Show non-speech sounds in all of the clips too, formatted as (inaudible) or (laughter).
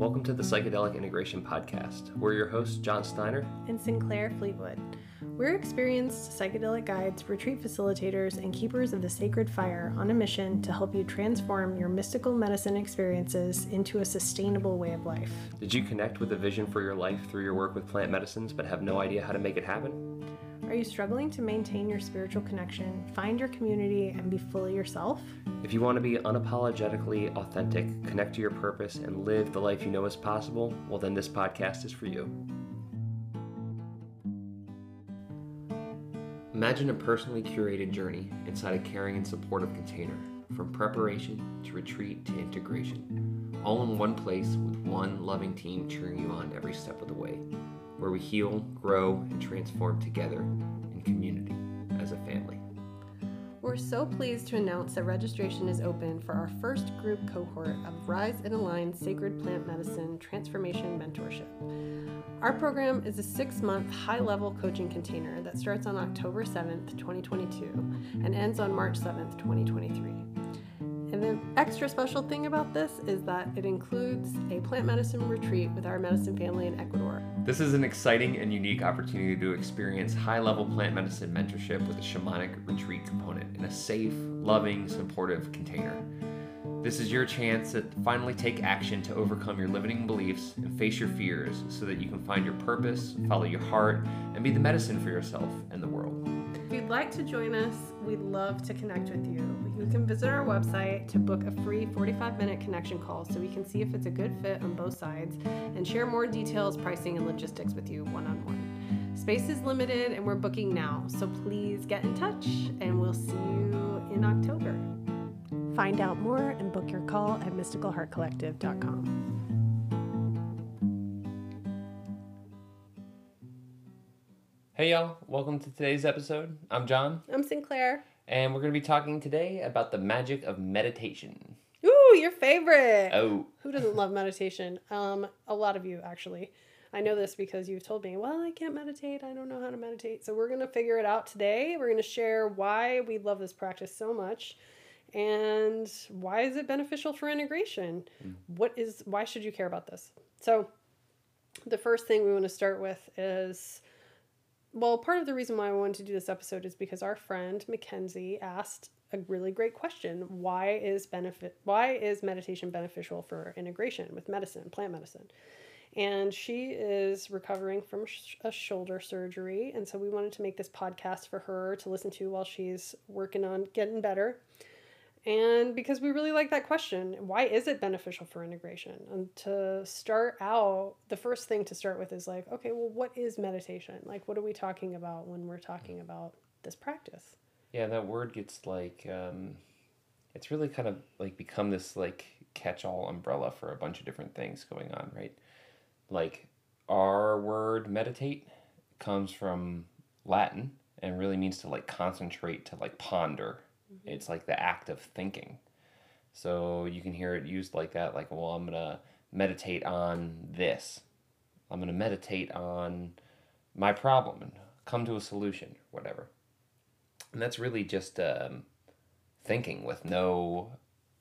Welcome to the Psychedelic Integration Podcast. We're your hosts, John Steiner and Sinclair Fleetwood. We're experienced psychedelic guides, retreat facilitators, and keepers of the sacred fire on a mission to help you transform your mystical medicine experiences into a sustainable way of life. Did you connect with a vision for your life through your work with plant medicines but have no idea how to make it happen? Are you struggling to maintain your spiritual connection, find your community, and be fully yourself? If you want to be unapologetically authentic, connect to your purpose, and live the life you know is possible, well, then this podcast is for you. Imagine a personally curated journey inside a caring and supportive container, from preparation to retreat to integration, all in one place with one loving team cheering you on every step of the way where we heal, grow, and transform together in community as a family. We're so pleased to announce that registration is open for our first group cohort of Rise and Align Sacred Plant Medicine Transformation Mentorship. Our program is a six month high level coaching container that starts on October 7th, 2022, and ends on March 7th, 2023. And the extra special thing about this is that it includes a plant medicine retreat with our medicine family in Ecuador. This is an exciting and unique opportunity to experience high level plant medicine mentorship with a shamanic retreat component in a safe, loving, supportive container. This is your chance to finally take action to overcome your limiting beliefs and face your fears so that you can find your purpose, follow your heart, and be the medicine for yourself and the world. If you'd like to join us, we'd love to connect with you. You can visit our website to book a free 45 minute connection call so we can see if it's a good fit on both sides and share more details, pricing, and logistics with you one on one. Space is limited and we're booking now, so please get in touch and we'll see you in October. Find out more and book your call at mysticalheartcollective.com. Hey y'all, welcome to today's episode. I'm John. I'm Sinclair. And we're going to be talking today about the magic of meditation. Ooh, your favorite. Oh. Who doesn't love meditation? Um, a lot of you actually. I know this because you've told me, well, I can't meditate. I don't know how to meditate. So we're going to figure it out today. We're going to share why we love this practice so much and why is it beneficial for integration? Mm. What is why should you care about this? So the first thing we want to start with is well, part of the reason why I wanted to do this episode is because our friend Mackenzie asked a really great question. Why is benefit why is meditation beneficial for integration with medicine, plant medicine? And she is recovering from a shoulder surgery, and so we wanted to make this podcast for her to listen to while she's working on getting better. And because we really like that question, why is it beneficial for integration? And to start out, the first thing to start with is like, okay, well, what is meditation? Like, what are we talking about when we're talking about this practice? Yeah, that word gets like, um, it's really kind of like become this like catch all umbrella for a bunch of different things going on, right? Like, our word meditate comes from Latin and really means to like concentrate, to like ponder Mm-hmm. It's like the act of thinking. So you can hear it used like that, like, well, I'm going to meditate on this. I'm going to meditate on my problem and come to a solution, whatever. And that's really just um, thinking with no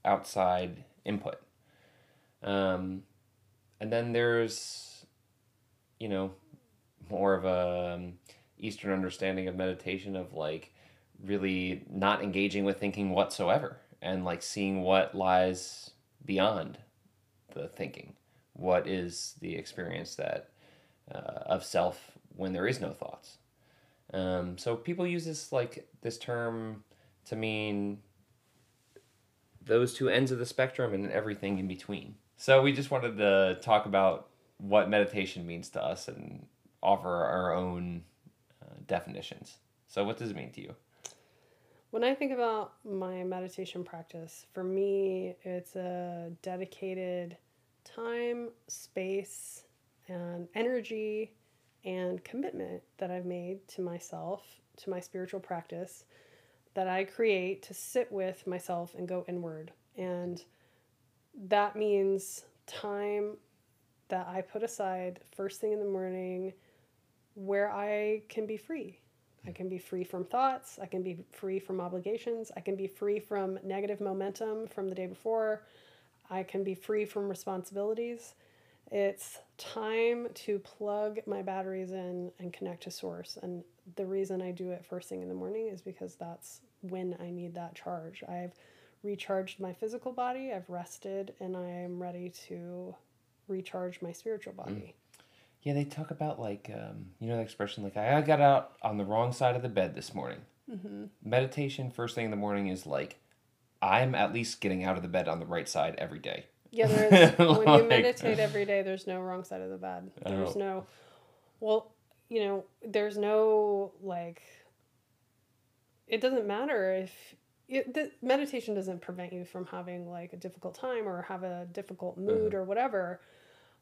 outside input. Um, and then there's, you know, more of a um, Eastern understanding of meditation of like really not engaging with thinking whatsoever and like seeing what lies beyond the thinking. What is the experience that uh, of self when there is no thoughts? Um, so people use this like this term to mean those two ends of the spectrum and everything in between. So we just wanted to talk about what meditation means to us and offer our own uh, definitions. So what does it mean to you when I think about my meditation practice, for me, it's a dedicated time, space, and energy and commitment that I've made to myself, to my spiritual practice, that I create to sit with myself and go inward. And that means time that I put aside first thing in the morning where I can be free I can be free from thoughts. I can be free from obligations. I can be free from negative momentum from the day before. I can be free from responsibilities. It's time to plug my batteries in and connect to source. And the reason I do it first thing in the morning is because that's when I need that charge. I've recharged my physical body, I've rested, and I am ready to recharge my spiritual body. Mm. Yeah, they talk about like um, you know the expression like I got out on the wrong side of the bed this morning. Mm-hmm. Meditation first thing in the morning is like I'm at least getting out of the bed on the right side every day. Yeah, there's (laughs) when you meditate every day, there's no wrong side of the bed. There's Oh. no well, you know, there's no like it doesn't matter if it, the, meditation doesn't prevent you from having like a difficult time or have a difficult mood or whatever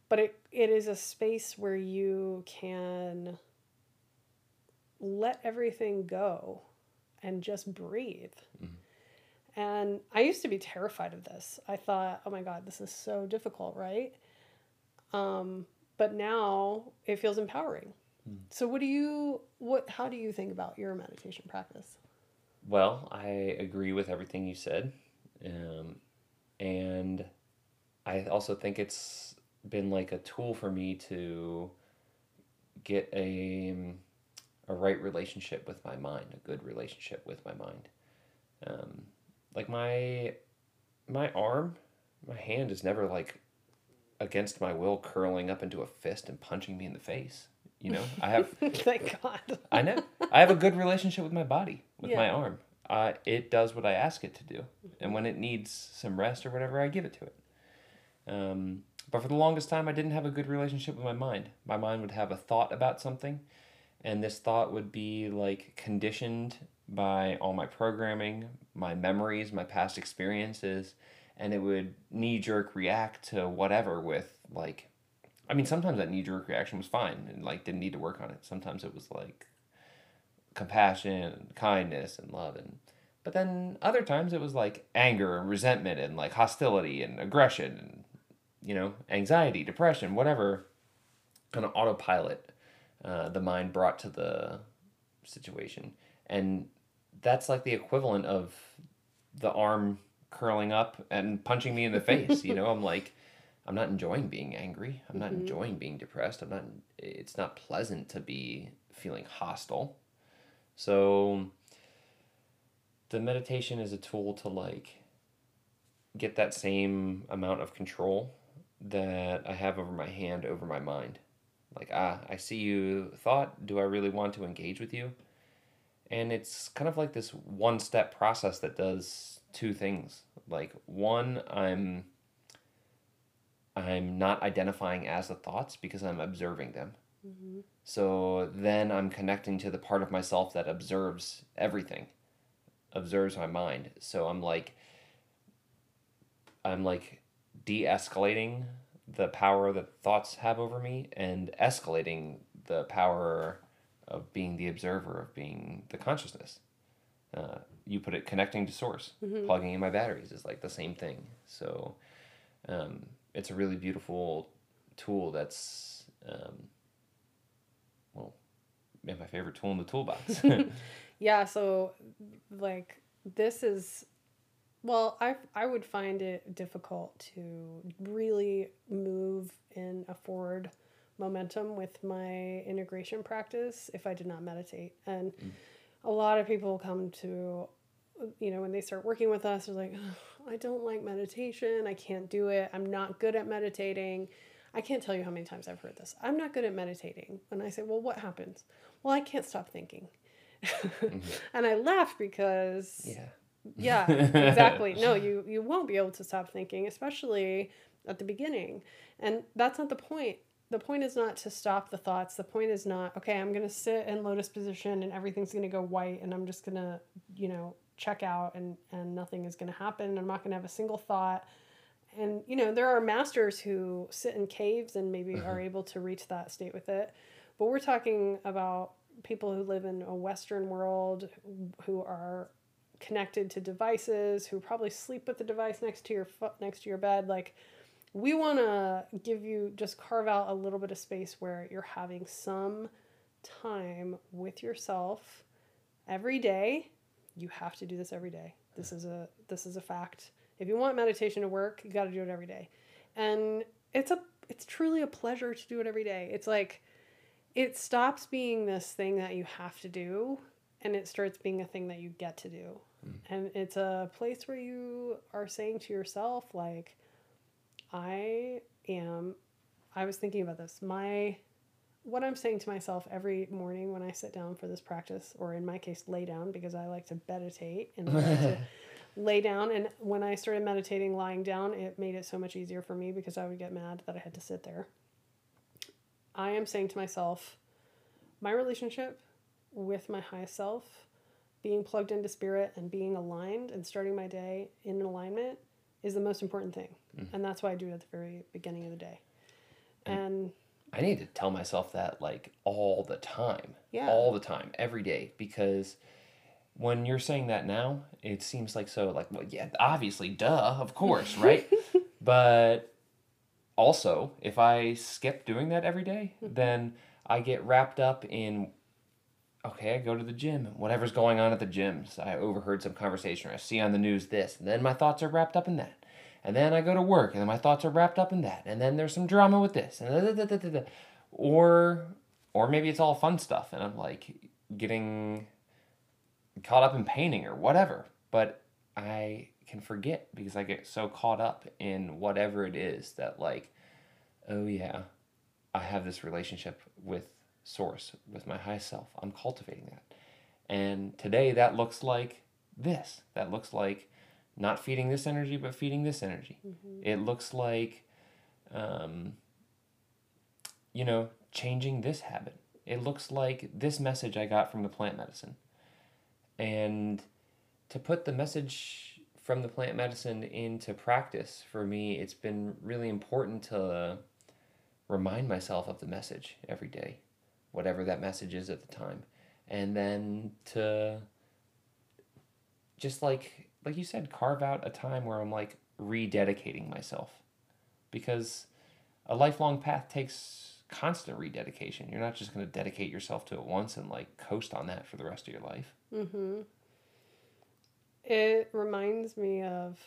but it, it is a space where you can let everything go and just breathe and I used to be terrified of this. I thought, oh my God, this is so difficult, right? Um, but now it feels empowering. So what do you what how do you think about your meditation practice? Well, I agree with everything you said. Um, and I also think it's been like a tool for me to get a, a right relationship with my mind, a good relationship with my mind. Um, like my my arm, my hand is never like against my will curling up into a fist and punching me in the face. You know, I have (laughs) Thank God. I know. I have a good relationship with my body, with my arm. Uh, it does what I ask it to do, and when it needs some rest or whatever, I give it to it. Um, but for the longest time, I didn't have a good relationship with my mind. My mind would have a thought about something, and this thought would be like conditioned by all my programming, my memories, my past experiences, and it would knee jerk react to whatever with like I mean, sometimes that knee jerk reaction was fine and like didn't need to work on it. Sometimes it was like compassion and kindness and love and but then other times it was like anger and resentment and like hostility and aggression and you know anxiety depression whatever kind of autopilot uh, the mind brought to the situation. And that's like the equivalent of the arm curling up and punching me in the face you know? I'm like i'm not enjoying being angry. I'm not enjoying being depressed. I'm not it's not pleasant to be feeling hostile. So the meditation is a tool to like get that same amount of control that I have over my hand over my mind. Like, ah, I see you thought, do I really want to engage with you? And it's kind of like this one step process that does two things. Like one, I'm I'm not identifying as the thoughts because I'm observing them. So then I'm connecting to the part of myself that observes everything, observes my mind. So I'm like, I'm like de escalating the power that thoughts have over me and escalating the power of being the observer, of being the consciousness. Uh, you put it connecting to source, plugging in my batteries is like the same thing. So um, it's a really beautiful tool that's. Um, well, my favorite tool in the toolbox. (laughs) (laughs) Yeah, so like this is well, I I would find it difficult to really move in a forward momentum with my integration practice if I did not meditate. And mm. a lot of people come to you know, when they start working with us, they're like, "Ugh, I don't like meditation. I can't do it. I'm not good at meditating. I can't tell you how many times I've heard this. I'm not good at meditating. And I say, Well, what happens? Well, I can't stop thinking. Mm-hmm. (laughs) and I laugh because yeah. Yeah, exactly. No, you you won't be able to stop thinking, especially at the beginning. And that's not the point. The point is not to stop the thoughts. The point is not, okay, I'm going to sit in lotus position and everything's going to go white and I'm just going to, you know, check out and and nothing is going to happen. I'm not going to have a single thought. And you know, there are masters who sit in caves and maybe mm-hmm. are able to reach that state with it. But we're talking about people who live in a western world who are connected to devices who probably sleep with the device next to your foot next to your bed like we want to give you just carve out a little bit of space where you're having some time with yourself every day you have to do this every day this is a this is a fact if you want meditation to work you got to do it every day and it's a it's truly a pleasure to do it every day. It's like it stops being this thing that you have to do and it starts being a thing that you get to do. And it's a place where you are saying to yourself like I am I was thinking about this. My what I'm saying to myself every morning when I sit down for this practice, or in my case, lay down because I like to meditate and like to (laughs) lay down. And when I started meditating lying down, it made it so much easier for me because I would get mad that I had to sit there. I am saying to myself, my relationship with my high self, being plugged into spirit and being aligned and starting my day in alignment is the most important thing. Mm-hmm. And that's why I do it at the very beginning of the day. And I need to tell myself that like all the time. Yeah. All the time, every day. Because when you're saying that now, it seems like so like, well, yeah, obviously, duh, of course, (laughs) right? but also, if I skip doing that every day, mm-hmm. then I get wrapped up in okay, I go to the gym, whatever's going on at the gym. So I overheard some conversation or I see on the news this, and then my thoughts are wrapped up in that. And then I go to work and then my thoughts are wrapped up in that. And then there's some drama with this. And da, da, da. or or maybe it's all fun stuff and I'm like getting caught up in painting or whatever. But I can forget because I get so caught up in whatever it is that like, oh yeah, I have this relationship with source, with my high self. I'm cultivating that. And today that looks like this. That looks like not feeding this energy, but feeding this energy. It looks like, um, you know, changing this habit. It looks like this message I got from the plant medicine. And to put the message from the plant medicine into practice, for me, it's been really important to remind myself of the message every day, whatever that message is at the time. And then to just like like you said, carve out a time where I'm like rededicating myself. Because a lifelong path takes constant rededication. You're not just going to dedicate yourself to it once and like coast on that for the rest of your life. Mm-hmm. It reminds me of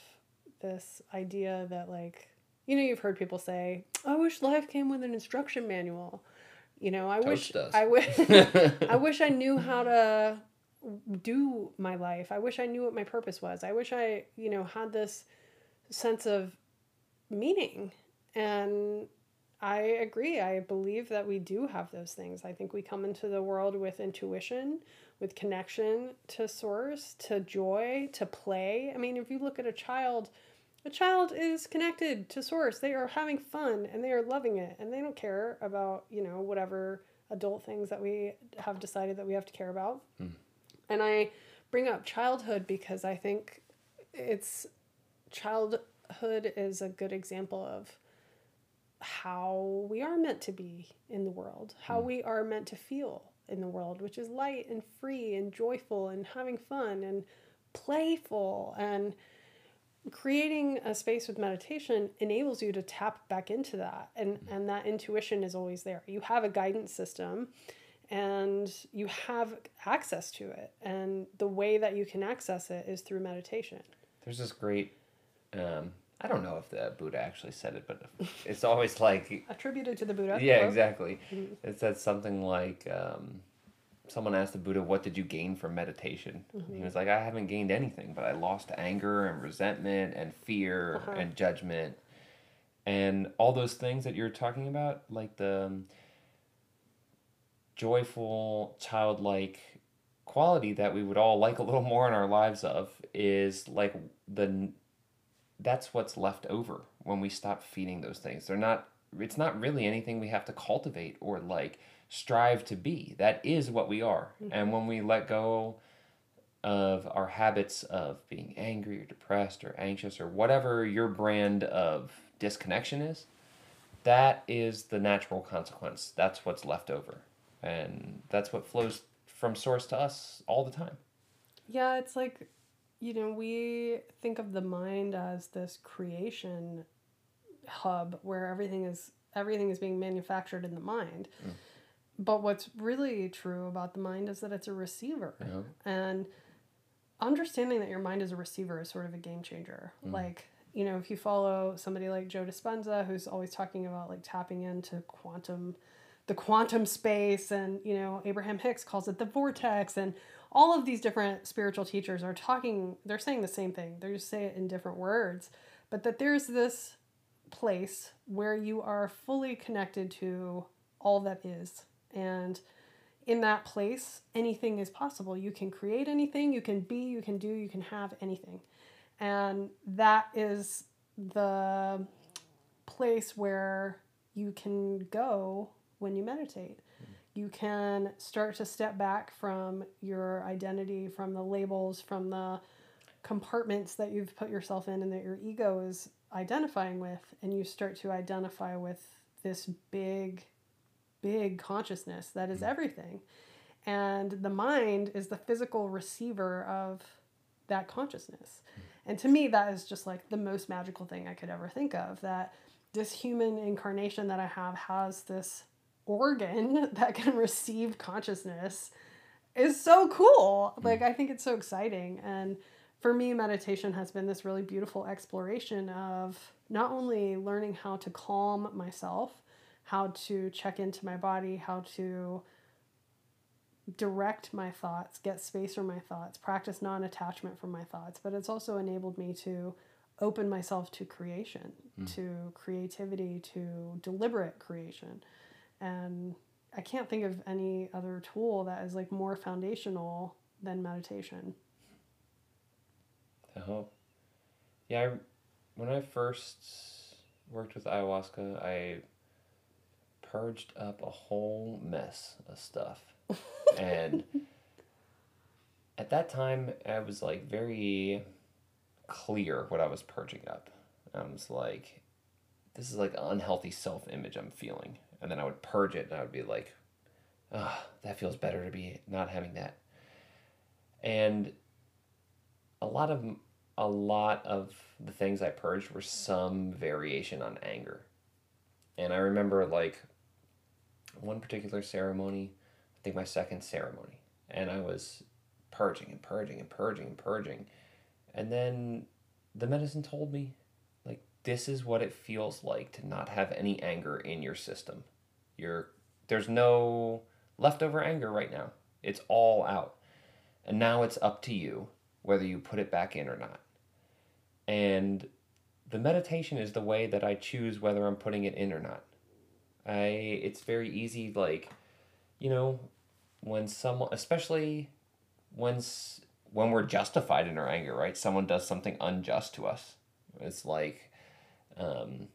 this idea that, like, you know, you've heard people say, "I wish life came with an instruction manual." You know, I wish does. I wish (laughs) I wish I knew how to do my life. I wish I knew what my purpose was. I wish I, you know, had this sense of meaning. And I agree. I believe that we do have those things. I think we come into the world with intuition, with connection to source, to joy, to play. I mean, if you look at a child, a child is connected to source. They are having fun and they are loving it and they don't care about, you know, whatever adult things that we have decided that we have to care about. Hmm. And I bring up childhood because I think it's childhood is a good example of how we are meant to be in the world, how hmm. we are meant to feel in the world, which is light and free and joyful and having fun and playful and creating a space with meditation enables you to tap back into that. And and that intuition is always there. You have a guidance system and you have access to it. And the way that you can access it is through meditation. There's this great, um, I don't know if the Buddha actually said it, but it's always like attributed to the buddha Yeah, exactly. It said something like um, someone asked the Buddha, What did you gain from meditation? And he was like, I haven't gained anything, but I lost anger and resentment and fear Uh-huh. and judgment. And all those things that you're talking about, like the um, joyful, childlike quality that we would all like a little more in our lives of, is like the that's what's left over when we stop feeding those things. They're not it's not really anything we have to cultivate or like strive to be. That is what we are. Mm-hmm. And when we let go of our habits of being angry or depressed or anxious or whatever your brand of disconnection is, that is the natural consequence. That's what's left over. And that's what flows from source to us all the time. Yeah, it's like, you know, we think of the mind as this creation hub where everything is everything is being manufactured in the mind. Mm. But what's really true about the mind is that it's a receiver. Know? And understanding that your mind is a receiver is sort of a game changer. Mm. Like you know, if you follow somebody like Joe Dispenza, who's always talking about like tapping into quantum, the quantum space, and you know, Abraham Hicks calls it the vortex, and all of these different spiritual teachers are talking, they're saying the same thing. They just say it in different words, but that there's this place where you are fully connected to all that is. And in that place, anything is possible. You can create anything, you can be, you can do, you can have anything. And that is the place where you can go when you meditate. You can start to step back from your identity, from the labels, from the compartments that you've put yourself in and that your ego is identifying with, and you start to identify with this big, big consciousness that is mm. everything. And the mind is the physical receiver of that consciousness. Mm. And to me, that is just like the most magical thing I could ever think of. That this human incarnation that I have has this organ (laughs) that can receive consciousness is so cool. Mm. Like, I think it's so exciting. And for me, meditation has been this really beautiful exploration of not only learning how to calm myself, how to check into my body, how to direct my thoughts, get space for my thoughts, practice non attachment from my thoughts, but it's also enabled me to open myself to creation, mm. to creativity, to deliberate creation. And I can't think of any other tool that is like more foundational than meditation. I hope. Yeah, I, when I first worked with ayahuasca, I purged up a whole mess of stuff. (laughs) and at that time, I was like very clear what I was purging up. I was like, this is like an unhealthy self image I'm feeling. And then I would purge it and I would be like, ah, oh, that feels better to be not having that. And a lot of a lot of the things I purged were some variation on anger. And I remember like one particular ceremony, I think my second ceremony, and I was purging and purging and purging and purging. And then the medicine told me, like, this is what it feels like to not have any anger in your system. You're, there's no leftover anger right now. It's all out. And now it's up to you whether you put it back in or not. And the meditation is the way that I choose whether I'm putting it in or not. I it's very easy like you know when someone especially when when we're justified in our anger, right? Someone does something unjust to us. It's like um,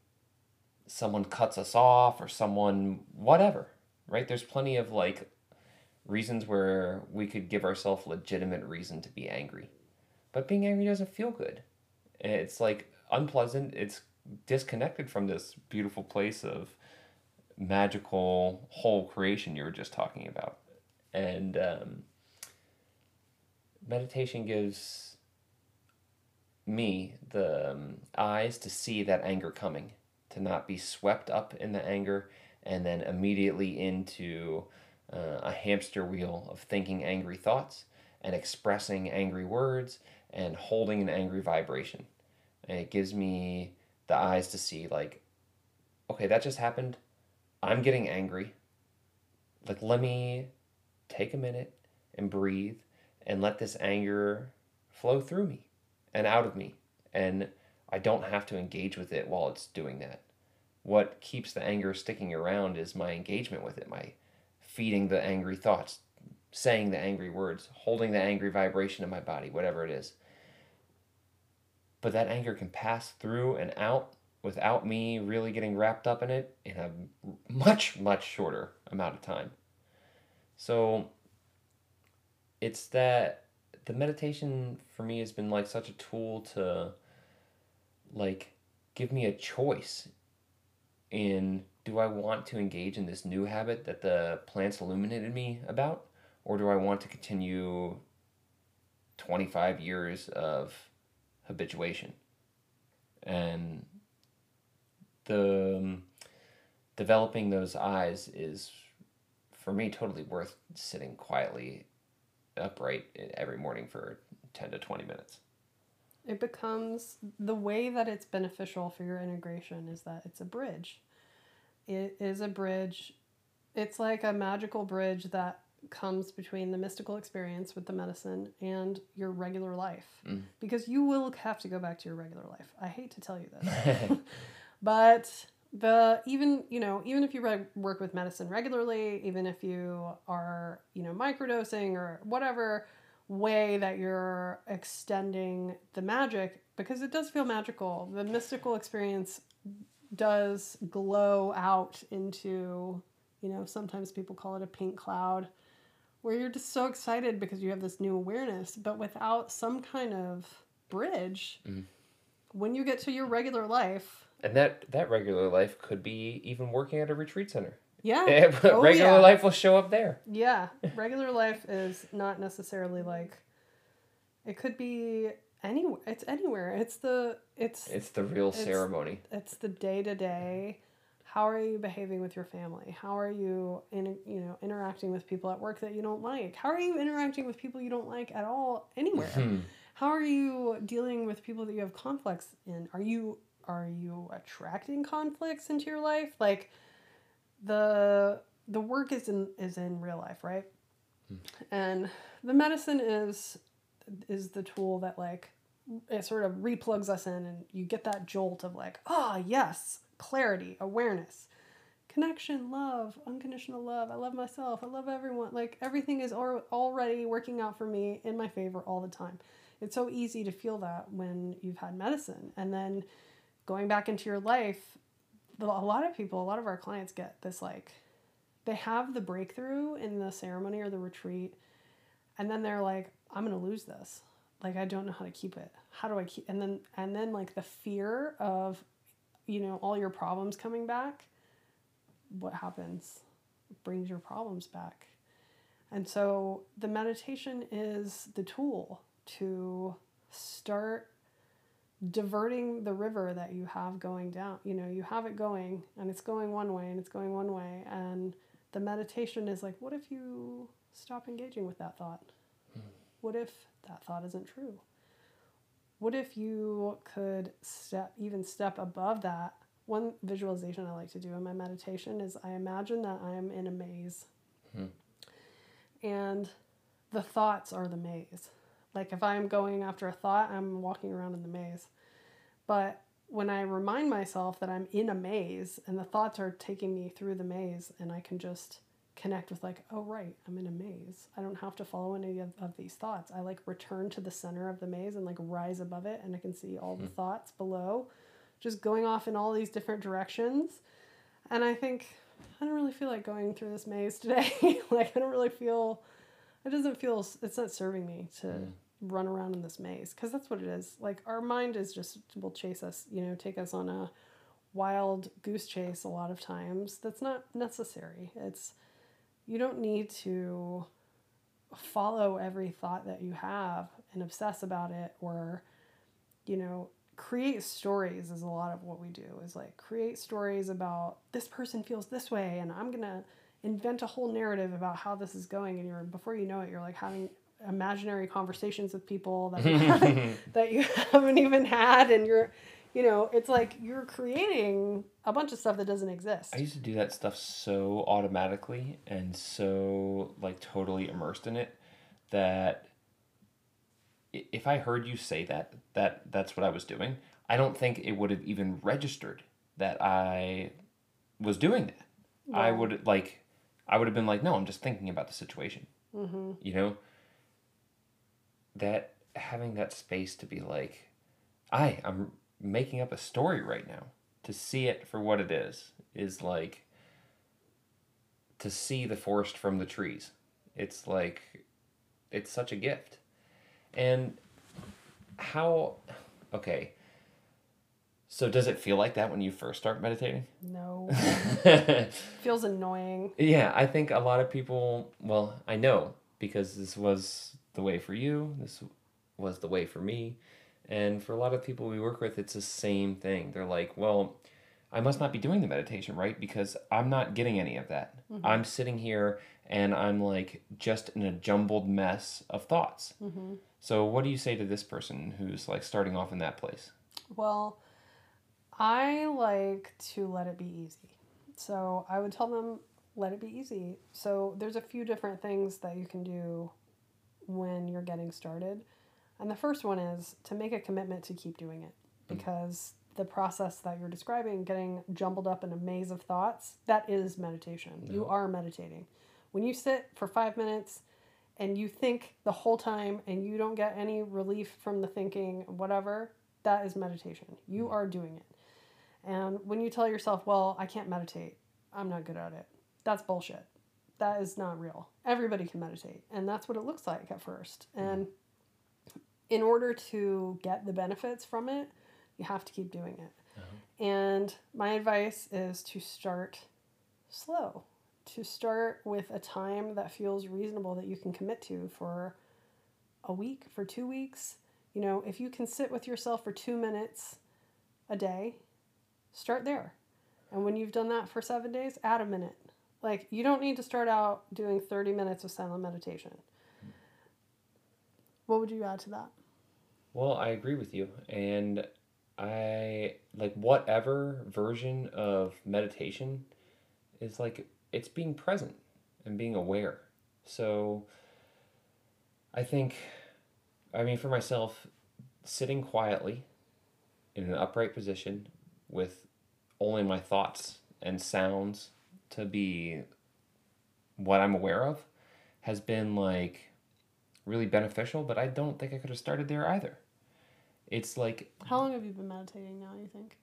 someone cuts us off or someone whatever, right? There's plenty of like reasons where we could give ourselves legitimate reason to be angry. But being angry doesn't feel good. It's like unpleasant. It's disconnected from this beautiful place of magical whole creation you were just talking about. And um, meditation gives me the um, eyes to see that anger coming, to not be swept up in the anger and then immediately into uh, a hamster wheel of thinking angry thoughts and expressing angry words and holding an angry vibration. And it gives me the eyes to see, like, okay, that just happened. I'm getting angry. Like, let me take a minute and breathe and let this anger flow through me and out of me. And I don't have to engage with it while it's doing that. What keeps the anger sticking around is my engagement with it, my feeding the angry thoughts, saying the angry words, holding the angry vibration in my body, whatever it is. But that anger can pass through and out without me really getting wrapped up in it in a much, much shorter amount of time. So it's that the meditation for me has been like such a tool to like give me a choice in do I want to engage in this new habit that the plants illuminated me about or do I want to continue 25 years of habituation and the um, developing those eyes is for me totally worth sitting quietly upright every morning for 10 to 20 minutes It becomes the way that it's beneficial for your integration is that it's a bridge. It is a bridge. It's like a magical bridge that comes between the mystical experience with the medicine and your regular life. Mm. Because you will have to go back to your regular life. I hate to tell you this. (laughs) but the even you know even if you re- work with medicine regularly even if you are you know microdosing or whatever way that you're extending the magic because it does feel magical the mystical experience does glow out into you know sometimes people call it a pink cloud where you're just so excited because you have this new awareness but without some kind of bridge Mhm. when you get to your regular life and that that regular life could be even working at a retreat center. yeah (laughs) regular Oh, yeah. life will show up there. Yeah, regular life is not necessarily like it could be anywhere. It's anywhere. It's the it's It's the real It's- ceremony. it's the day to day. How are you behaving with your family? How are you in you know interacting with people at work that you don't like? How are you interacting with people you don't like at all anywhere? Hmm. How are you dealing with people that you have conflicts in? Are you are you attracting conflicts into your life? Like the the work is in is in real life, right? And the medicine is is the tool that like it sort of replugs us in and you get that jolt of like, ah, yes, clarity, awareness, connection, love, unconditional love. I love myself. I love everyone. Like everything is al- already working out for me in my favor all the time. It's so easy to feel that when you've had medicine. And then going back into your life, a lot of people, a lot of our clients get this like, they have the breakthrough in the ceremony or the retreat, and then they're like, I'm gonna lose this. Like I don't know how to keep it. How do I keep? And then and then like the fear of, you know, all your problems coming back. What happens? brings your problems back. And so the meditation is the tool to start diverting the river that you have going down. You know, you have it going and it's going one way and it's going one way. And the meditation is like, what if you stop engaging with that thought? What if that thought isn't true? What if you could step even step above that? One visualization I like to do in my meditation is I imagine that I'm in a maze. Hmm. And the thoughts are the maze. Like if I'm going after a thought, I'm walking around in the maze. But when I remind myself that I'm in a maze and the thoughts are taking me through the maze and I can just connect with like, oh right, I'm in a maze. I don't have to follow any of, of these thoughts. I like return to the center of the maze and like rise above it and I can see all the thoughts below just going off in all these different directions. And I think I don't really feel like going through this maze (laughs) today. like I don't really feel it doesn't feel it's not serving me to Mm. Run around in this maze because that's what it is. Like our mind is just will chase us, you know, take us on a wild goose chase a lot of times. That's not necessary. It's you don't need to follow every thought that you have and obsess about it or you know create stories is a lot of what we do is like create stories about this person feels this way and i'm gonna invent a whole narrative about how this is going and you're before you know it you're like having imaginary conversations with people that (laughs) you haven't, that you (laughs) haven't even had and you're you know it's like you're creating a bunch of stuff that doesn't exist I used to do that stuff so automatically and so like totally immersed in it that if I heard you say that that that's what I was doing, I don't think it would have even registered that I was doing that. I would like I would have been like, no, I'm just thinking about the situation. mm-hmm. You know? That having that space to be like, I I'm making up a story right now. To see it for what it is is like to see the forest from the trees. It's like it's such a gift. And how okay. So does it feel like that when you first start meditating? no (laughs) feels annoying Yeah, I think a lot of people, well, I know because this was the way for you, this was the way for me. And for a lot of people we work with, it's the same thing. They're like, well, I must not be doing the meditation, right? Because I'm not getting any of that. I'm sitting here and I'm like just in a jumbled mess of thoughts. Mm-hmm. So, what do you say to this person who's like starting off in that place? Well, I like to let it be easy. So I would tell them, let it be easy. So there's a few different things that you can do when you're getting started. And the first one is to make a commitment to keep doing it mm. because the process that you're describing, getting jumbled up in a maze of thoughts, that is meditation. You are meditating. When you sit for five minutes and you think the whole time and you don't get any relief from the thinking, whatever, that is meditation. You mm. are doing it. And when you tell yourself, well, I can't meditate, I'm not good at it, that's bullshit. That is not real. Everybody can meditate. And that's what it looks like at first. Mm-hmm. And in order to get the benefits from it, you have to keep doing it. Uh-huh. And my advice is to start slow, to start with a time that feels reasonable that you can commit to for a week, for two weeks. You know, if you can sit with yourself for two minutes a day, start there. And when you've done that for seven days, add a minute. Like, you don't need to start out doing 30 minutes of silent meditation. What would you add to that? Well, I agree with you. And I like whatever version of meditation is like it's being present and being aware. So I think, I mean, for myself, sitting quietly in an upright position with only my thoughts and sounds to be what I'm aware of has been like really beneficial, but I don't think I could have started there either. It's like How long have you been meditating now, you think?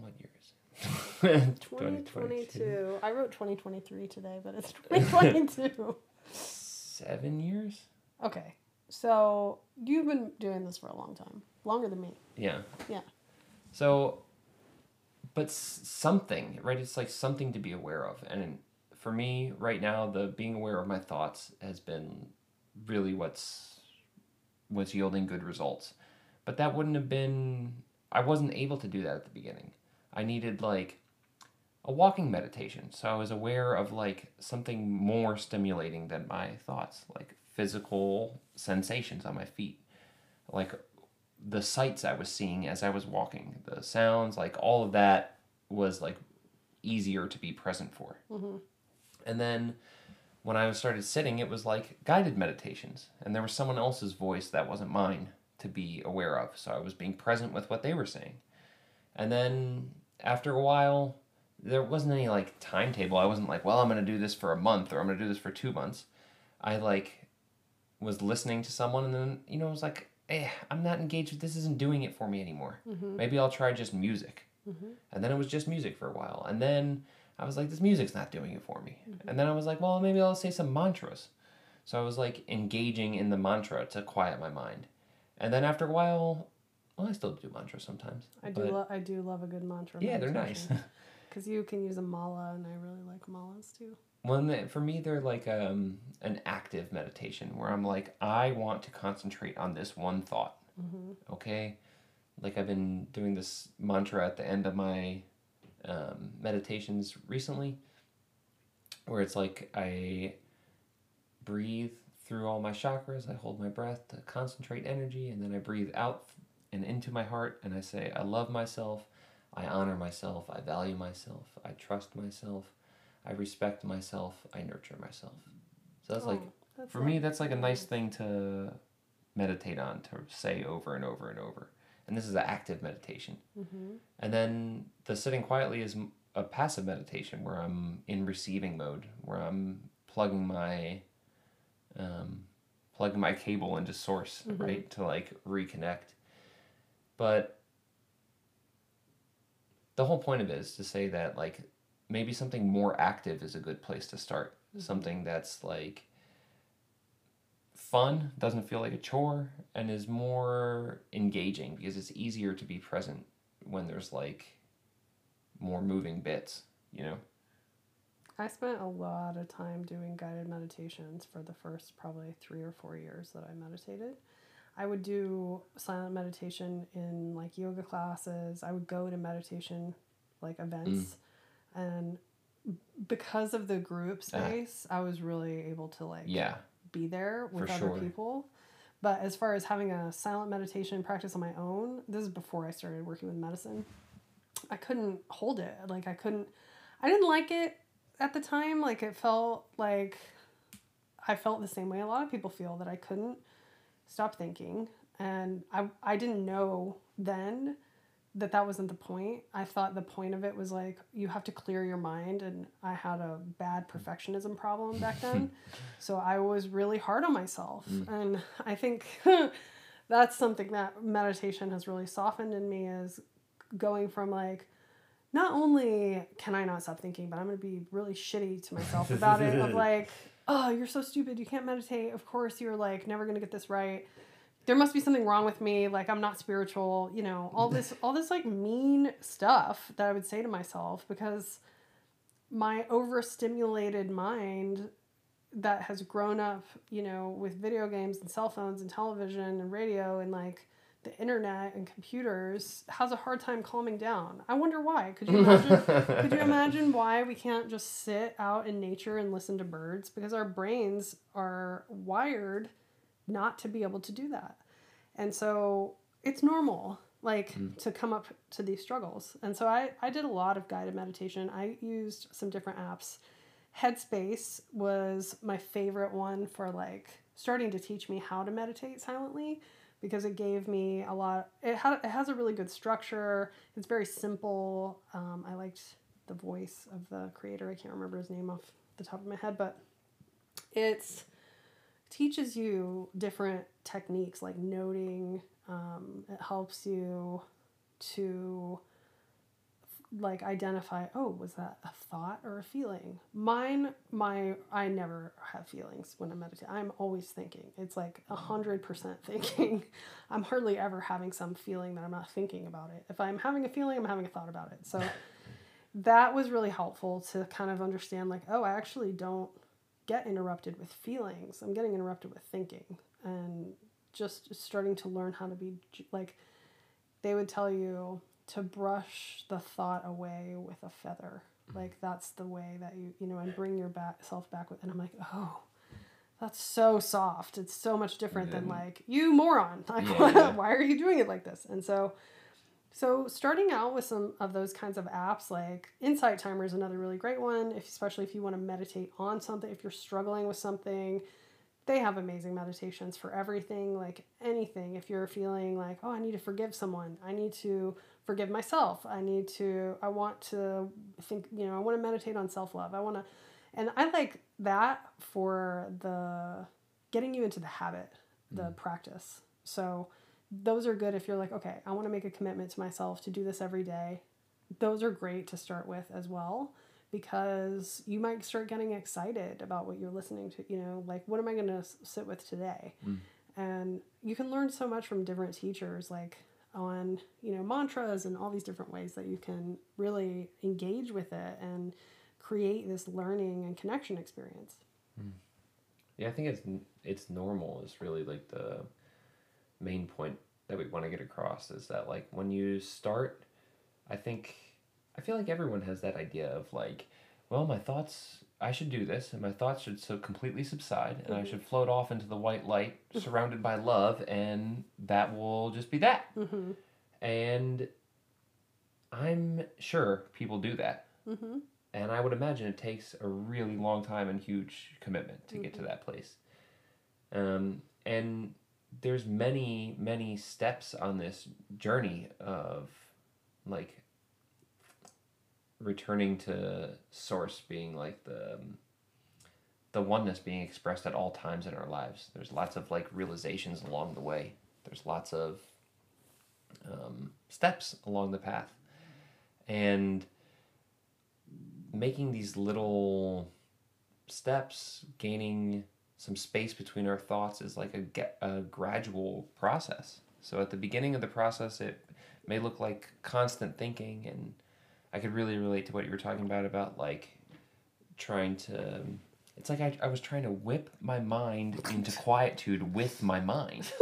what year is it? (laughs) 2022. I wrote 2023 today, but it's (laughs) 2022. Seven years? okay. So you've been doing this for a long time, longer than me. Yeah. Yeah. So, but something, right? It's like something to be aware of. And for me, right now, the being aware of my thoughts has been really what's what's yielding good results. But that wouldn't have been. I wasn't able to do that at the beginning. I needed like a walking meditation. So I was aware of like something more stimulating than my thoughts, like physical sensations on my feet, like the sights I was seeing as I was walking, the sounds, like all of that was like easier to be present for. Mm-hmm. And then when I started sitting, it was like guided meditations, and there was someone else's voice that wasn't mine to be aware of. So I was being present with what they were saying. And then after a while, there wasn't any like timetable. I wasn't like, well, I'm going to do this for a month or I'm going to do this for two months. I like was listening to someone and then, you know, I was like, eh, I'm not engaged with this, isn't doing it for me anymore. Mm-hmm. Maybe I'll try just music. Mm-hmm. And then it was just music for a while. And then I was like, this music's not doing it for me. Mm-hmm. And then I was like, well, maybe I'll say some mantras. So I was like engaging in the mantra to quiet my mind. And then after a while, well, I still do mantras sometimes. I do. Lo- I do love a good mantra. yeah, they're nice. Because (laughs) you can use a mala, and I really like malas too. One that for me, they're like um, an active meditation where I'm like, I want to concentrate on this one thought. Okay, like I've been doing this mantra at the end of my um, meditations recently, where it's like I breathe through all my chakras, I hold my breath to concentrate energy, and then I breathe out and into my heart, and I say, I love myself, I honor myself, I value myself, I trust myself, I respect myself, I nurture myself. So that's like, Oh, that's for me, that's like a nice thing to meditate on, to say over and over and over. And this is an active meditation. Mm-hmm. And then the sitting quietly is a passive meditation where I'm in receiving mode, where I'm plugging my um, plugging my cable into source, right, to like reconnect. But the whole point of it is to say that like maybe something more active is a good place to start. Mm-hmm. Something that's like fun, doesn't feel like a chore, and is more engaging because it's easier to be present when there's like more moving bits, you know? I spent a lot of time doing guided meditations for the first probably three or four years that I meditated. I would do silent meditation in like yoga classes. I would go to meditation like events. Mm. And because of the group uh, space, I was really able to like Yeah. be there with For other sure. people. But as far as having a silent meditation practice on my own, this is before I started working with medicine. I couldn't hold it. Like I couldn't I didn't like it at the time. Like it felt like I felt the same way a lot of people feel that I couldn't stop thinking and I I didn't know then that that wasn't the point. I thought the point of it was like you have to clear your mind and I had a bad perfectionism problem back then. (laughs) so I was really hard on myself mm. and I think (laughs) that's something that meditation has really softened in me is going from like not only can I not stop thinking, but I'm going to be really shitty to myself about it of (laughs) like, oh, you're so stupid. You can't meditate. Of course, you're like never going to get this right. There must be something wrong with me. Like I'm not spiritual, you know, all this, all this like mean stuff that I would say to myself because my overstimulated mind that has grown up, you know, with video games and cell phones and television and radio and like the internet and computers has a hard time calming down. I wonder why. Could you imagine (laughs) could you imagine why we can't just sit out in nature and listen to birds because our brains are wired not to be able to do that. And so it's normal like to come up to these struggles. And so I I did a lot of guided meditation. I used some different apps. Headspace was my favorite one for like starting to teach me how to meditate silently because it gave me a lot it, had, it has a really good structure it's very simple um, i liked the voice of the creator i can't remember his name off the top of my head but it's teaches you different techniques like noting um, it helps you to like identify oh was that a thought or a feeling? Mine my i never have feelings when i meditate i'm always thinking. It's like a hundred percent thinking. (laughs) I'm hardly ever having some feeling that i'm not thinking about it. If i'm having a feeling i'm having a thought about it. So that was really helpful to kind of understand like oh i actually don't get interrupted with feelings. I'm getting interrupted with thinking and just starting to learn how to be like they would tell you to brush the thought away with a feather. Mm-hmm. Like that's the way that you you know and bring your back self back with and i'm like oh that's so soft. It's so much different than like you moron. (laughs) Like Yeah, yeah. why are you doing it like this? And so so starting out with some of those kinds of apps like Insight Timer is another really great one, if, especially if you want to meditate on something, if you're struggling with something. They have amazing meditations for everything, like anything. If you're feeling like, oh, I need to forgive someone, I need to forgive myself, I need to, I want to think, you know, I want to meditate on self love. I want to, and I like that for the getting you into the habit, the mm. practice. So, those are good if you're like, okay, I want to make a commitment to myself to do this every day. Those are great to start with as well because you might start getting excited about what you're listening to. You know, like, what am I going to sit with today? Mm. And you can learn so much from different teachers, like on, you know, mantras and all these different ways that you can really engage with it and create this learning and connection experience. Hmm. Yeah, I think it's it's normal It's really like the main point that we want to get across is that like when you start, I think I feel like everyone has that idea of like, well, my thoughts I should do this and my thoughts should so completely subside and I should float off into the white light surrounded by love and that will just be that. Mm-hmm. And I'm sure people do that. Mm-hmm. And I would imagine it takes a really long time and huge commitment to get to that place. Um, and there's many, many steps on this journey of like returning to source being like the the oneness being expressed at all times in our lives. There's lots of like realizations along the way. There's lots of um, steps along the path, and making these little steps, gaining some space between our thoughts is like a, a gradual process. So at the beginning of the process, it may look like constant thinking, and I could really relate to what you were talking about about like trying to. It's like I, I was trying to whip my mind into quietude with my mind.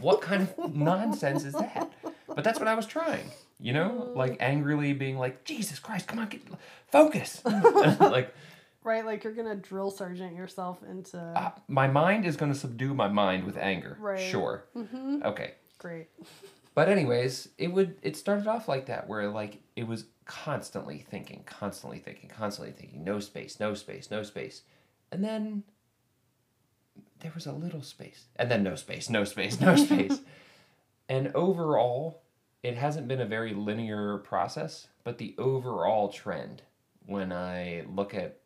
what kind of nonsense is that? But that's what I was trying. You know, like angrily being like, "Jesus Christ, come on, get focus!" (laughs) like Right, like you're gonna drill sergeant yourself into. uh, my mind is going to subdue my mind with anger. Right. Sure. hmm Okay. Great. But anyways, it would it started off like that where like it was constantly thinking, constantly thinking, constantly thinking, no space, no space, no space. And then there was a little space. And then no space, no space, no (laughs) space. and overall, it hasn't been a very linear process, but the overall trend when I look at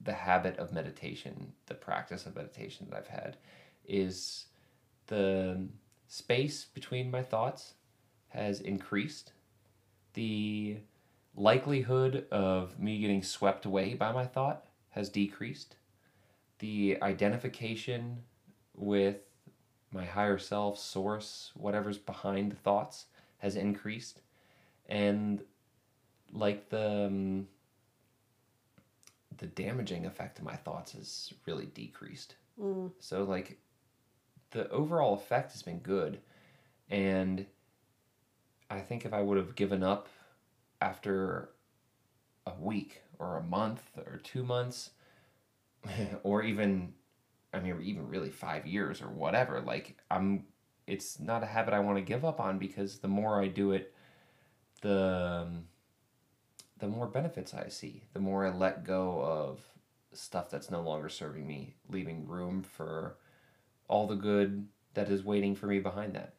the habit of meditation, the practice of meditation that I've had is the space between my thoughts has increased. The likelihood of me getting swept away by my thought has decreased. The identification with my higher self, source, whatever's behind the thoughts has increased. And like the um, the damaging effect of my thoughts has really decreased. Mm. So like the overall effect has been good and I think if I would have given up after a week or a month or 2 months (laughs) or even I mean even really 5 years or whatever like I'm it's not a habit I want to give up on because the more I do it the um, the more benefits I see, the more I let go of stuff that's no longer serving me, leaving room for all the good that is waiting for me behind that.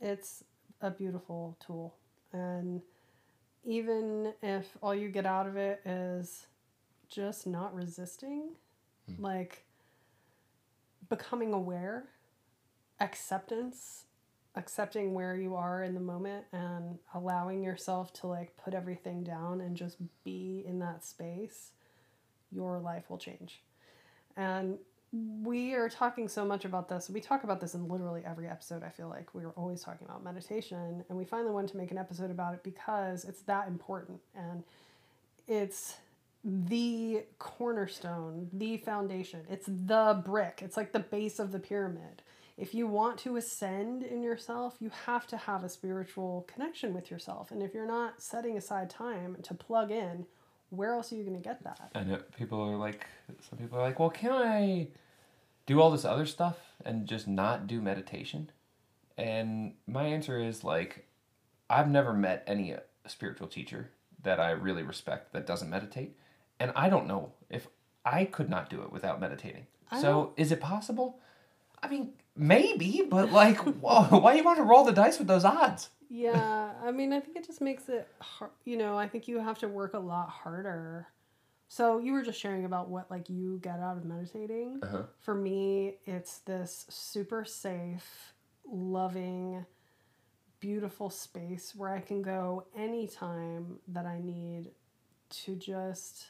It's a beautiful tool. And even if all you get out of it is just not resisting, hmm. like becoming aware, acceptance, accepting where you are in the moment and allowing yourself to like put everything down and just be in that space, your life will change. And we are talking so much about this. We talk about this in literally every episode. I feel like we're always talking about meditation, and we finally wanted to make an episode about it because it's that important and it's the cornerstone, the foundation. It's the brick. It's like the base of the pyramid. If you want to ascend in yourself, you have to have a spiritual connection with yourself. And if you're not setting aside time to plug in, where else are you going to get that? And know people are like, some people are like, well, can I do all this other stuff and just not do meditation? And my answer is like, I've never met any spiritual teacher that I really respect that doesn't meditate. And I don't know if I could not do it without meditating. I so is it possible? I mean, maybe, but like, (laughs) whoa, why you want to roll the dice with those odds? yeah, I mean, I think it just makes it hard. You know, I think you have to work a lot harder. So you were just sharing about what like you get out of meditating. Uh-huh. For me, it's this super safe, loving, beautiful space where I can go anytime that I need to just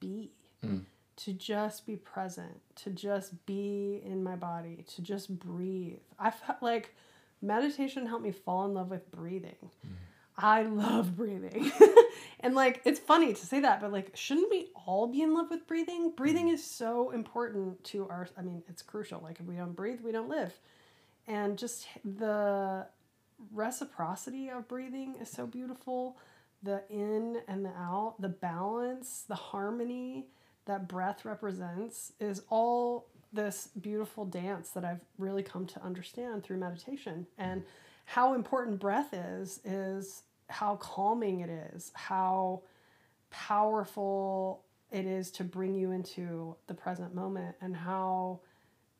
be. Mm. To just be present, to just be in my body, to just breathe. I felt like meditation helped me fall in love with breathing. Mm. I love breathing. (laughs) and like it's funny to say that, but like shouldn't we all be in love with breathing? Breathing mm. is so important to our I mean, it's crucial. Like if we don't breathe, we don't live. And just the reciprocity of breathing is so beautiful. The in and the out, the balance, the harmony that breath represents is all this beautiful dance that I've really come to understand through meditation. And how important breath is, is how calming it is, how powerful it is to bring you into the present moment, and how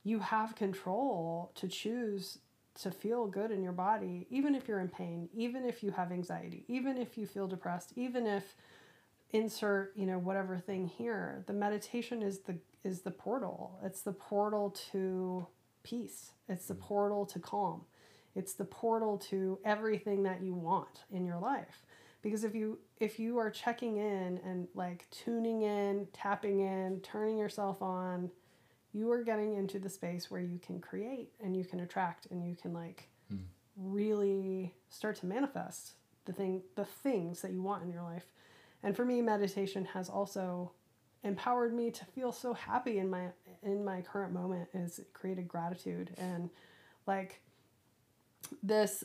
you have control to choose to feel good in your body, even if you're in pain, even if you have anxiety, even if you feel depressed, even if insert you know whatever thing here the meditation is the is the portal. It's the portal to peace. It's the mm. portal to calm. It's the portal to everything that you want in your life. Because if you if you are checking in and like tuning in tapping in turning yourself on you are getting into the space where you can create and you can attract and you can like mm. really start to manifest the thing the things that you want in your life and for me meditation has also empowered me to feel so happy in my in my current moment is created gratitude and like this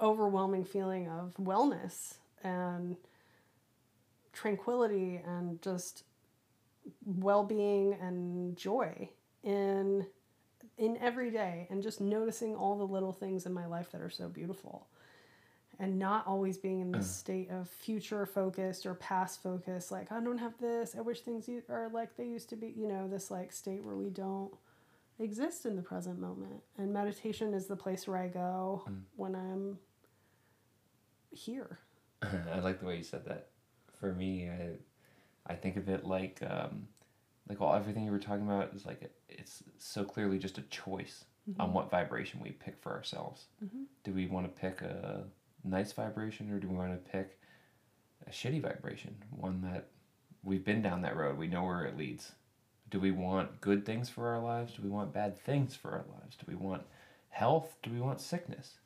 overwhelming feeling of wellness and tranquility and just well-being and joy in in every day and just noticing all the little things in my life that are so beautiful and not always being in this Mm. state of future focused or past focused like i don't have this i wish things are like they used to be you know this like state where we don't exist in the present moment and meditation is the place where i go Mm. when i'm here (laughs) I like the way you said that. For me, I, I think of it like, um, like well, everything you were talking about is like it's so clearly just a choice on what vibration we pick for ourselves. Mhm. Do we want to pick a nice vibration or do we want to pick a shitty vibration, one that we've been down that road, we know where it leads? Do we want good things for our lives? Do we want bad things for our lives? Do we want health? Do we want sickness?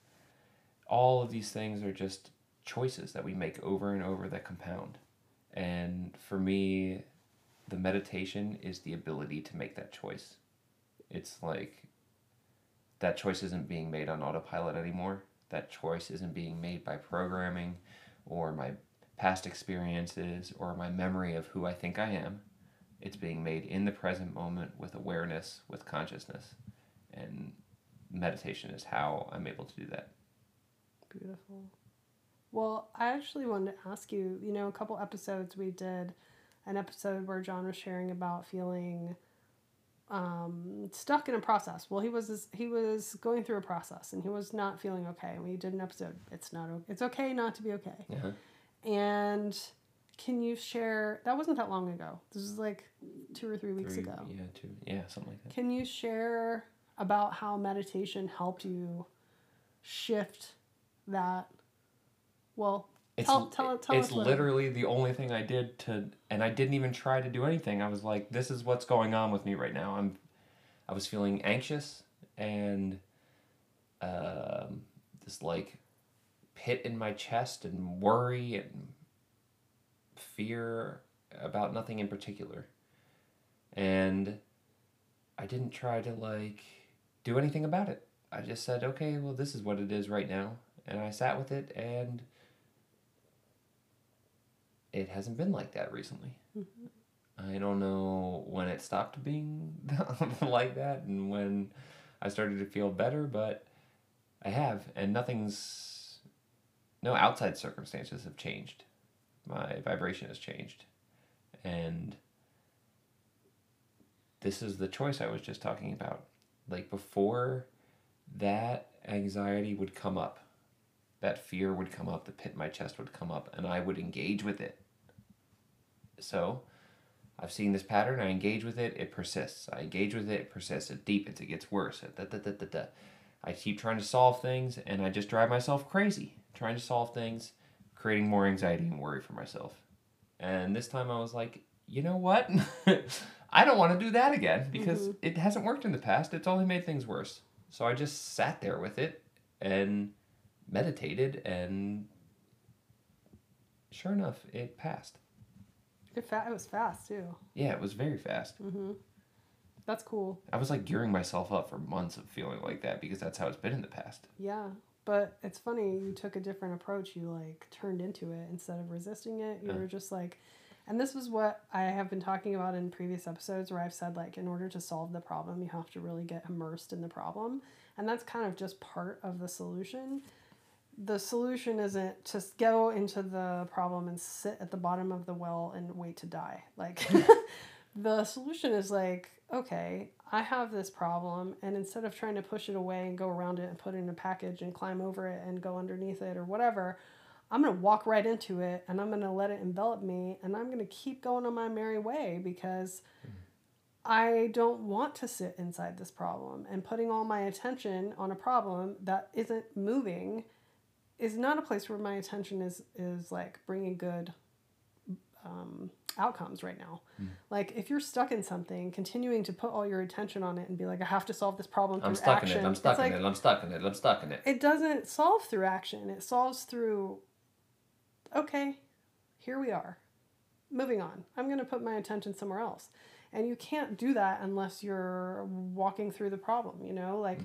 All of these things are just choices that we make over and over that compound. And for me, the meditation is the ability to make that choice. It's like that choice isn't being made on autopilot anymore. That choice isn't being made by programming or my past experiences or my memory of who I think I am. It's being made in the present moment with awareness, with consciousness. And meditation is how I'm able to do that. Beautiful. Well, I actually wanted to ask you, you know, a couple episodes we did an episode where John was sharing about feeling um, stuck in a process. Well, he was he was going through a process and he was not feeling okay. We did an episode. It's not it's okay not to be okay. Yeah. And can you share? That wasn't that long ago. This was like two or three weeks Three- ago. Yeah, two. Yeah, something like that. Can you share about how meditation helped you shift that? Well, It's, Tell- tell- tell it's literally the only thing I did to, and I didn't even try to do anything. I was like, this is what's going on with me right now. I'm, I was feeling anxious and, um, this like pit in my chest and worry and fear about nothing in particular. And I didn't try to like do anything about it. I just said, okay, well, this is what it is right now. And I sat with it and it hasn't been like that recently. Mm-hmm. I don't know when it stopped being (laughs) like that and when I started to feel better, but I have, and nothing's, no outside circumstances have changed. My vibration has changed. And this is the choice I was just talking about. Like before that anxiety would come up, that fear would come up, the pit in my chest would come up, and I would engage with it. So, I've seen this pattern, I engage with it, it persists. I engage with it, it persists, it deepens, it gets worse. Da, da, da. I keep trying to solve things, and I just drive myself crazy trying to solve things, creating more anxiety and worry for myself. And this time I was like, you know what? (laughs) I don't want to do that again because Mhm. it hasn't worked in the past. It's only made things worse. So I just sat there with it and meditated, and sure enough, it passed. It, fa- it was fast too. Yeah, it was very fast. hmm That's cool. I was like gearing myself up for months of feeling like that because that's how it's been in the past. Yeah. But it's funny, you took a different approach. You like turned into it instead of resisting it. You Yeah. were just like, and this was what I have been talking about in previous episodes where I've said, like, in order to solve the problem, you have to really get immersed in the problem. And that's kind of just part of the solution. The solution isn't to go into the problem and sit at the bottom of the well and wait to die. Like, (laughs) the solution is like, okay, I have this problem, and instead of trying to push it away and go around it and put it in a package and climb over it and go underneath it or whatever, I'm going to walk right into it and I'm going to let it envelop me and I'm going to keep going on my merry way because hmm. I don't want to sit inside this problem. And putting all my attention on a problem that isn't moving is not a place where my attention is is like bringing good um, outcomes right now. Like if you're stuck in something, continuing to put all your attention on it and be like, I have to solve this problem through I'm stuck action. in it. I'm it's stuck like, in it. I'm stuck in it. I'm stuck in it. it doesn't solve through action. It solves through, okay, here we are. Moving on. I'm going to put my attention somewhere else. And you can't do that unless you're walking through the problem, you know? Like,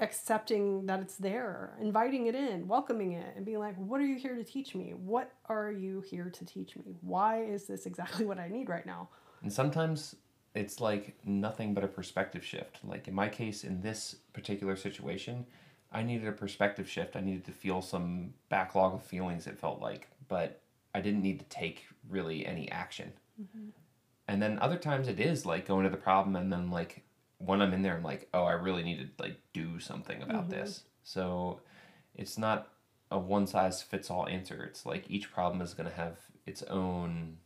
accepting that it's there, inviting it in, welcoming it, and being like, what are you here to teach me? What are you here to teach me? Why is this exactly (laughs) what I need right now? And sometimes it's like nothing but a perspective shift. Like in my case, in this particular situation, I needed a perspective shift. I needed to feel some backlog of feelings, it felt like, but I didn't need to take really any action. Mm-hmm. And then other times it is like going to the problem and then like when I'm in there, I'm like, oh, I really need to like do something about mm-hmm. this. So it's not a one size fits all answer. It's like each problem is going to have its own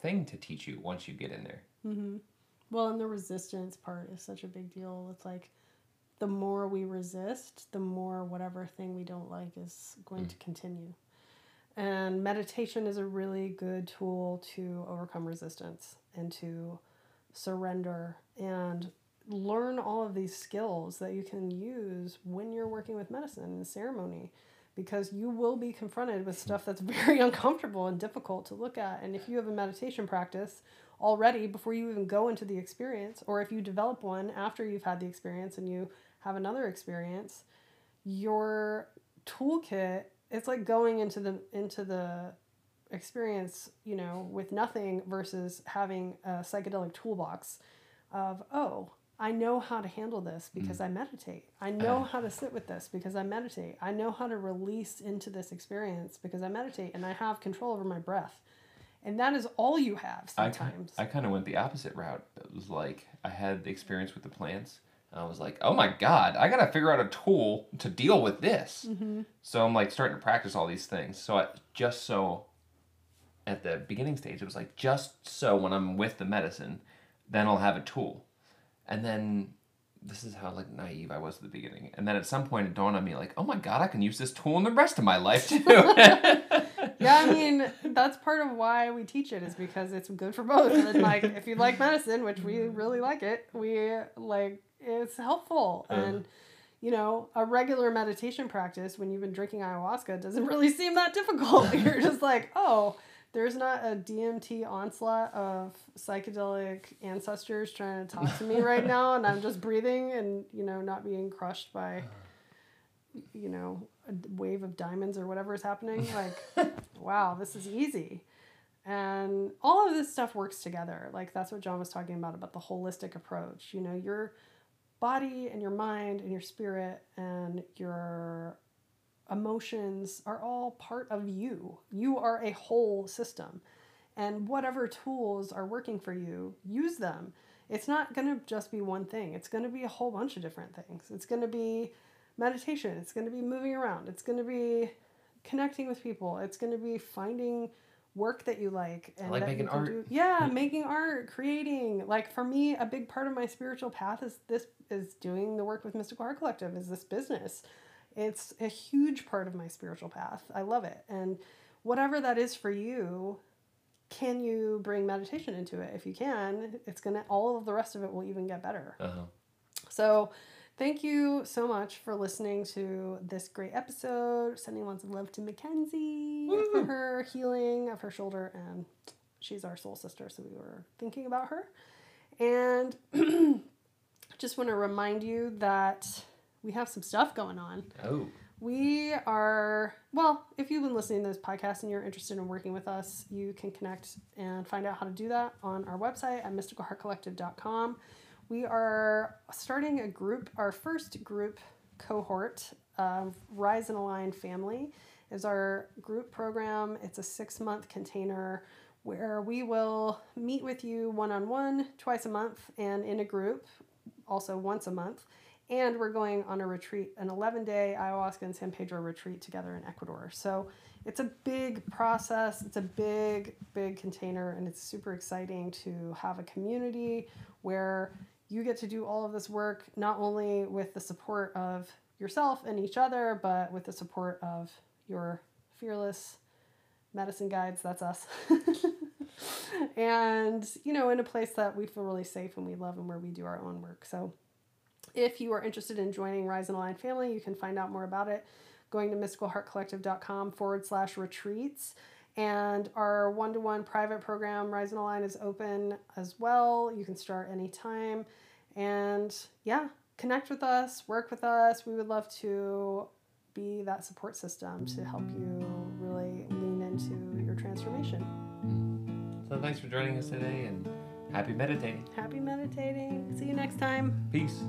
thing to teach you once you get in there. Mm-hmm. Well, and the resistance part is such a big deal. It's like the more we resist, the more whatever thing we don't like is going mm. to continue. And meditation is a really good tool to overcome resistance and to surrender and learn all of these skills that you can use when you're working with medicine and ceremony because you will be confronted with stuff that's (laughs) very uncomfortable and difficult to look at. And if you have a meditation practice already before you even go into the experience, or if you develop one after you've had the experience and you have another experience, your toolkit it's like going into the into the experience, you know, with nothing versus having a psychedelic toolbox of, oh, I know how to handle this because mm. I meditate. I know uh. how to sit with this because I meditate. I know how to release into this experience because I meditate and I have control over my breath. And that is all you have sometimes. I, I kind of went the opposite route. It was like I had the experience with the plants. And I was like, oh my God, I got to figure out a tool to deal with this. Mm-hmm. So I'm like starting to practice all these things. So I, just so at the beginning stage, it was like, just so when I'm with the medicine, then I'll have a tool. And then this is how like naive I was at the beginning. And then at some point it dawned on me like, oh my god, I can use this tool in the rest of my life too. (laughs) yeah, I mean (laughs) that's part of why we teach it is because it's good for both. And like if you like medicine, which we really like it, we like it's helpful uh. and. You know, a regular meditation practice when you've been drinking ayahuasca doesn't (laughs) really seem that difficult. You're just like, oh, there's not a DMT onslaught of psychedelic ancestors trying to talk to me right (laughs) now, and I'm just breathing and you know not being crushed by uh-huh. you know a wave of diamonds or whatever is happening. (laughs) Like, wow, this is easy. And all of this stuff works together. Like that's what John was talking about about the holistic approach. You know, your body and your mind and your spirit and your emotions are all part of you. You are a whole system. And whatever tools are working for you, use them. It's not going to just be one thing, it's going to be a whole bunch of different things. It's going to be meditation, it's going to be moving around, it's going to be connecting with people, it's going to be finding work that you like and like making art. Do. Yeah, making art, creating. Like for me, a big part of my spiritual path is this is doing the work with Mystical Heart Collective, is this business. It's a huge part of my spiritual path. I love it. And whatever that is for you, can you bring meditation into it? If you can, it's going to, all of the rest of it will even get better. Uh-huh. So, thank you so much for listening to this great episode. Sending lots of love to Mackenzie Woo! for her healing of her shoulder. And she's our soul sister, so we were thinking about her. And (clears throat) just want to remind you that we have some stuff going on. Oh. We are, well, if you've been listening to this podcast and you're interested in working with us, you can connect and find out how to do that on our website at mysticalheartcollective.com. We are starting a group, our first group cohort, of Rise and Align Family is our group program. It's a six month container where we will meet with you one on one twice a month and in a group, also once a month and we're going on a retreat, an 11 day ayahuasca and San Pedro retreat together in Ecuador. So it's a big process, it's a big, big container, and it's super exciting to have a community where you get to do all of this work not only with the support of yourself and each other, but with the support of your fearless medicine guides. That's us. (laughs) and, you know, in a place that we feel really safe and we love and where we do our own work. So, if you are interested in joining Rise and Align Family, you can find out more about it going to mysticalheartcollective.com forward slash retreats. And our one to one private program, Rise and Align, is open as well. You can start anytime. And yeah, connect with us, work with us. We would love to be that support system to help you really lean into your transformation. So thanks for joining us today and happy meditating. Happy meditating. See you next time. Peace.